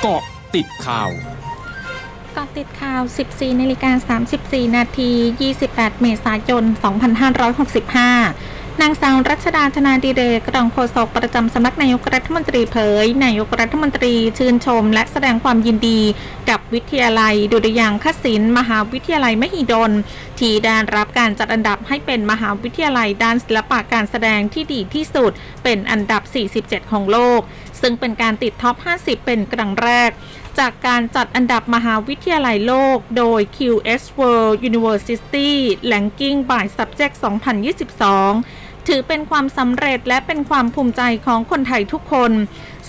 เกาะติดข่าวเกาะติดข่าว 14นาฬิกา34 นาที 28 เมษายน 2565นางสาวรัชดาธนาดีเดกรองโฆษกประจำสำนักนายกรัฐมนตรีเผย นายกรัฐมนตรีชื่นชม และแสดงความยินดี กับวิทยาลัยดุริยางคศิลป์มหาวิทยาลัยมหิดล ที่ได้รับการจัดอันดับให้เป็นมหาวิทยาลัยด้านศิลปะการแสดงที่ดีที่สุด เป็นอันดับ 47 ของโลก ซึ่งเป็นการติดท็อป 50 เป็นครั้งแรก จากการจัดอันดับมหาวิทยาลัยโลก โดย QS World University Ranking by Subject 2022 ถือเป็นความสำเร็จและเป็นความภูมิใจของคนไทยทุกคน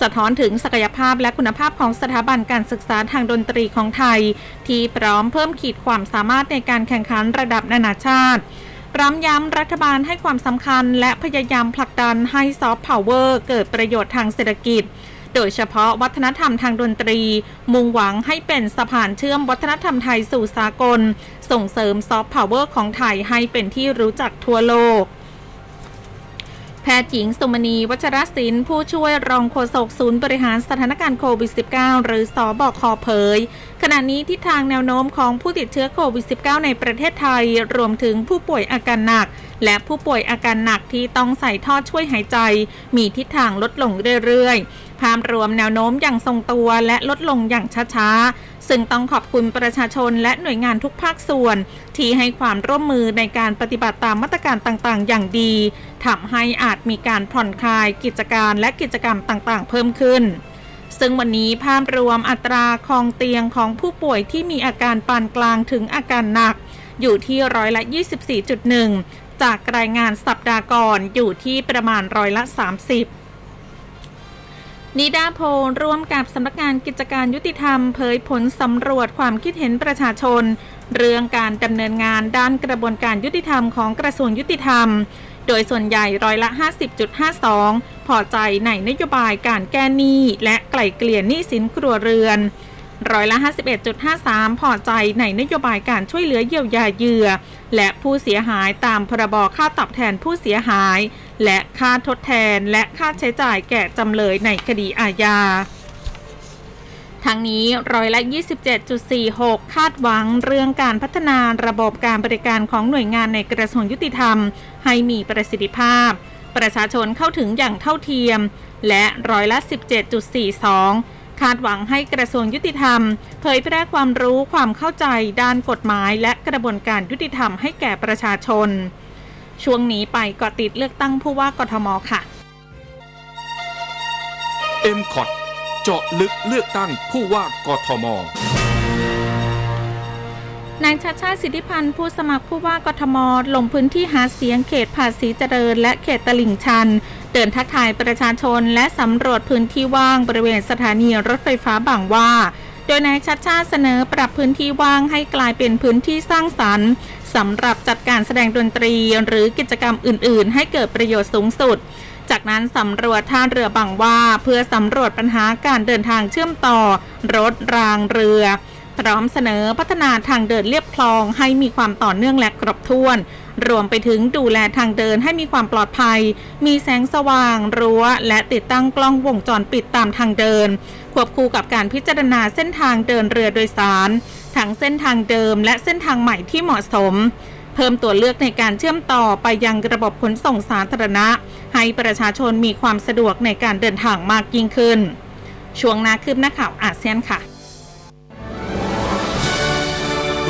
สะท้อนถึงศักยภาพและคุณภาพของสถาบันการศึกษาทางดนตรีของไทย ที่พร้อมเพิ่มขีดความสามารถในการแข่งขันระดับนานาชาติ ร้อมย้ำรัฐบาลให้ความสำคัญ และพยายามผลักดันให้ซอฟต์พาวเวอร์เกิดประโยชน์ทางเศรษฐกิจ โดยเฉพาะวัฒนธรรมทางดนตรี มุ่งหวังให้เป็นสะพานเชื่อมวัฒนธรรมไทยสู่สากล ส่งเสริมซอฟต์พาวเวอร์ของไทยให้เป็นที่รู้จักทั่วโลก แพทย์หญิงสุมณี วัชรสินธุ์ผู้ช่วยรองโฆษกศูนย์บริหารสถานการณ์โควิด -19 หรือศบคเผย ขณะนี้ทิศทางแนวโน้มของผู้ติดเชื้อโควิด -19 ในประเทศไทย รวมถึงผู้ป่วยอาการหนัก และผู้ป่วยอาการหนักที่ต้องใส่ท่อช่วยหายใจ มีทิศทางลดลงเรื่อยๆ ภาพรวมแนวโน้มอย่างทรงตัวและลดลงอย่างช้าๆ ซึ่งต้องขอบคุณประชาชนและหน่วยงานทุกภาคส่วน ที่ให้ความร่วมมือในการปฏิบัติตามมาตรการต่างๆ อย่างดีทำให้อาจมีการผ่อนคลายกิจการและกิจกรรมต่างๆ เพิ่มขึ้นซึ่งวันนี้ภาพรวมอัตราคองเตียงของผู้ป่วยที่มีอาการปานกลางถึงอาการหนัก อยู่ที่ร้อยละ 24.1 จากรายงานสัปดาห์ก่อนอยู่ที่ประมาณร้อยละ 30 นิดาโพลร่วมกับสำนักงานกิจการยุติธรรม เผยผลสำรวจความคิดเห็นประชาชน เรื่องการดำเนินงานด้านกระบวนการยุติธรรมของกระทรวงยุติธรรม โดยส่วนใหญ่ร้อยละ 50.52 พอใจในนโยบายการแก้หนี้และไกล่เกลี่ยหนี้สินครัวเรือน ร้อยละ 51.53 พอใจในนโยบายการช่วยเหลือเยียวยาเหยื่อ และผู้เสียหายตามพรบค่าตอบแทนผู้เสียหาย และค่าทดแทนและค่าใช้จ่ายแก่จำเลยในคดีอาญาทั้งนี้ร้อยละ 27.46 คาดหวังเรื่องการพัฒนาระบบการบริการของหน่วยงานในกระทรวงยุติธรรม ให้มีประสิทธิภาพ ประชาชนเข้าถึงอย่างเท่าเทียม และร้อยละ 17.42 คาดหวังให้กระทรวงยุติธรรม เผยแพร่ความรู้ความเข้าใจด้านกฎหมายและกระบวนการยุติธรรมให้แก่ประชาชน ช่วงนี้ไปกาะติดเลือกตั้งผู้ว่ากทมค่ะ m c o t เจาะลึกเลือกตั้งผู้ว่ากทมนายชาชาติสิทธิพันธ์ผู้สมัครผู้ว่ากทม ลงพื้นที่หาเสียงเขตภาษีเจริญ และเขตตลิ่งชัน เดินทักทายประชาชนและสำรวจพื้นที่ว่างบริเวณสถานีรถไฟฟ้าบางว่า โดยนายชัดชาติเสนอปรับพื้นที่ว่างให้กลายเป็นพื้นที่สร้างสรรค์สำหรับจัดการแสดงดนตรีหรือกิจกรรมอื่น ๆ ให้เกิดประโยชน์สูงสุด จากนั้นสำรวจท่าเรือบางว่า เพื่อสำรวจปัญหาการเดินทางเชื่อมต่อ รถรางเรือ พร้อมเสนอพัฒนาทางเดินเลียบคลองให้มีความต่อเนื่องและครบถ้วน รวมไปถึงดูแลทางเดินให้มีความปลอดภัย มีแสงสว่างรั้ว และติดตั้งกล้องวงจรปิดตามทางเดิน ควบคู่กับการพิจารณาเส้นทางเดินเรือโดยสาร ทั้งเส้นทางเดิมและเส้นทางใหม่ที่เหมาะสม เพิ่มตัวเลือกในการเชื่อมต่อไปยังระบบขนส่งสาธารณะ ให้ประชาชนมีความสะดวกในการเดินทางมากยิ่งขึ้น ช่วงนาคืบหน้าข่าวอาเซียนค่ะ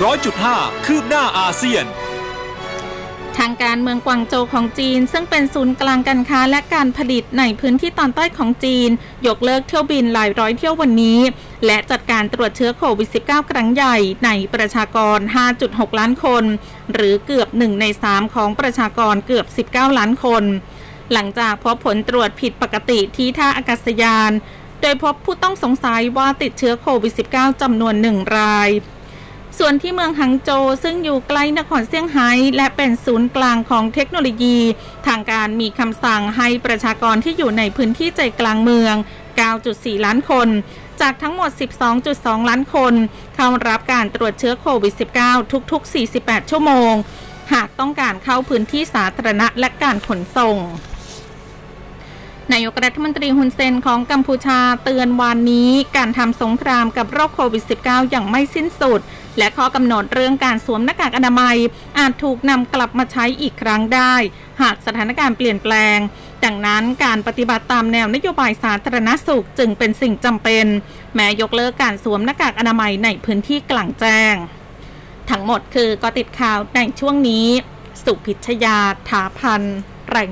ร้อยจุดห้าคืบหน้าอาเซียน ทางการเมืองกวางโจวของจีน ซึ่งเป็นศูนย์กลางการค้าและการผลิตในพื้นที่ตอนใต้ของจีน ยกเลิกเที่ยวบินหลายร้อยเที่ยววันนี้ และจัดการตรวจเชื้อโควิด -19 ครั้งใหญ่ในประชากร 5.6 ล้านคน หรือเกือบ 1 ใน 3 ของประชากรเกือบ 19 ล้านคน หลังจากพบผลตรวจผิดปกติที่ท่าอากาศยาน โดยพบผู้ต้องสงสัยว่าติดเชื้อโควิด -19 จำนวนหนึ่งราย ส่วนที่เมืองหังโจซึ่งอยู่ใกล้นครเซี่ยงไฮ้และเป็นศูนย์กลางของเทคโนโลยี ทางการมีคำสั่งให้ประชากรที่อยู่ในพื้นที่ใจกลางเมือง 9.4 ล้านคน จากทั้งหมด 12.2 ล้านคน เข้ารับการตรวจเชื้อโควิด -19 ทุก ๆ 48 ชั่วโมง หากต้องการเข้าพื้นที่สาธารณะและการขนส่งนายกรัฐมนตรีฮุนเซนของกัมพูชาเตือนวันนี้การทำสงครามกับโรคโควิด -19 อย่างไม่สิ้นสุด และข้อกำหนดเรื่องการสวมหน้ากากอนามัย อาจถูกนำกลับมาใช้อีกครั้งได้ หากสถานการณ์เปลี่ยนแปลง ดังนั้นการปฏิบัติตามแนวนโยบายสาธารณสุขจึงเป็นสิ่งจำเป็น แม้ยกเลิกการสวมหน้ากากอนามัยในพื้นที่กลางแจ้ง ทั้งหมดคือก็ติดข่าวในช่วงนี้ สุพิชยาถาพันธ์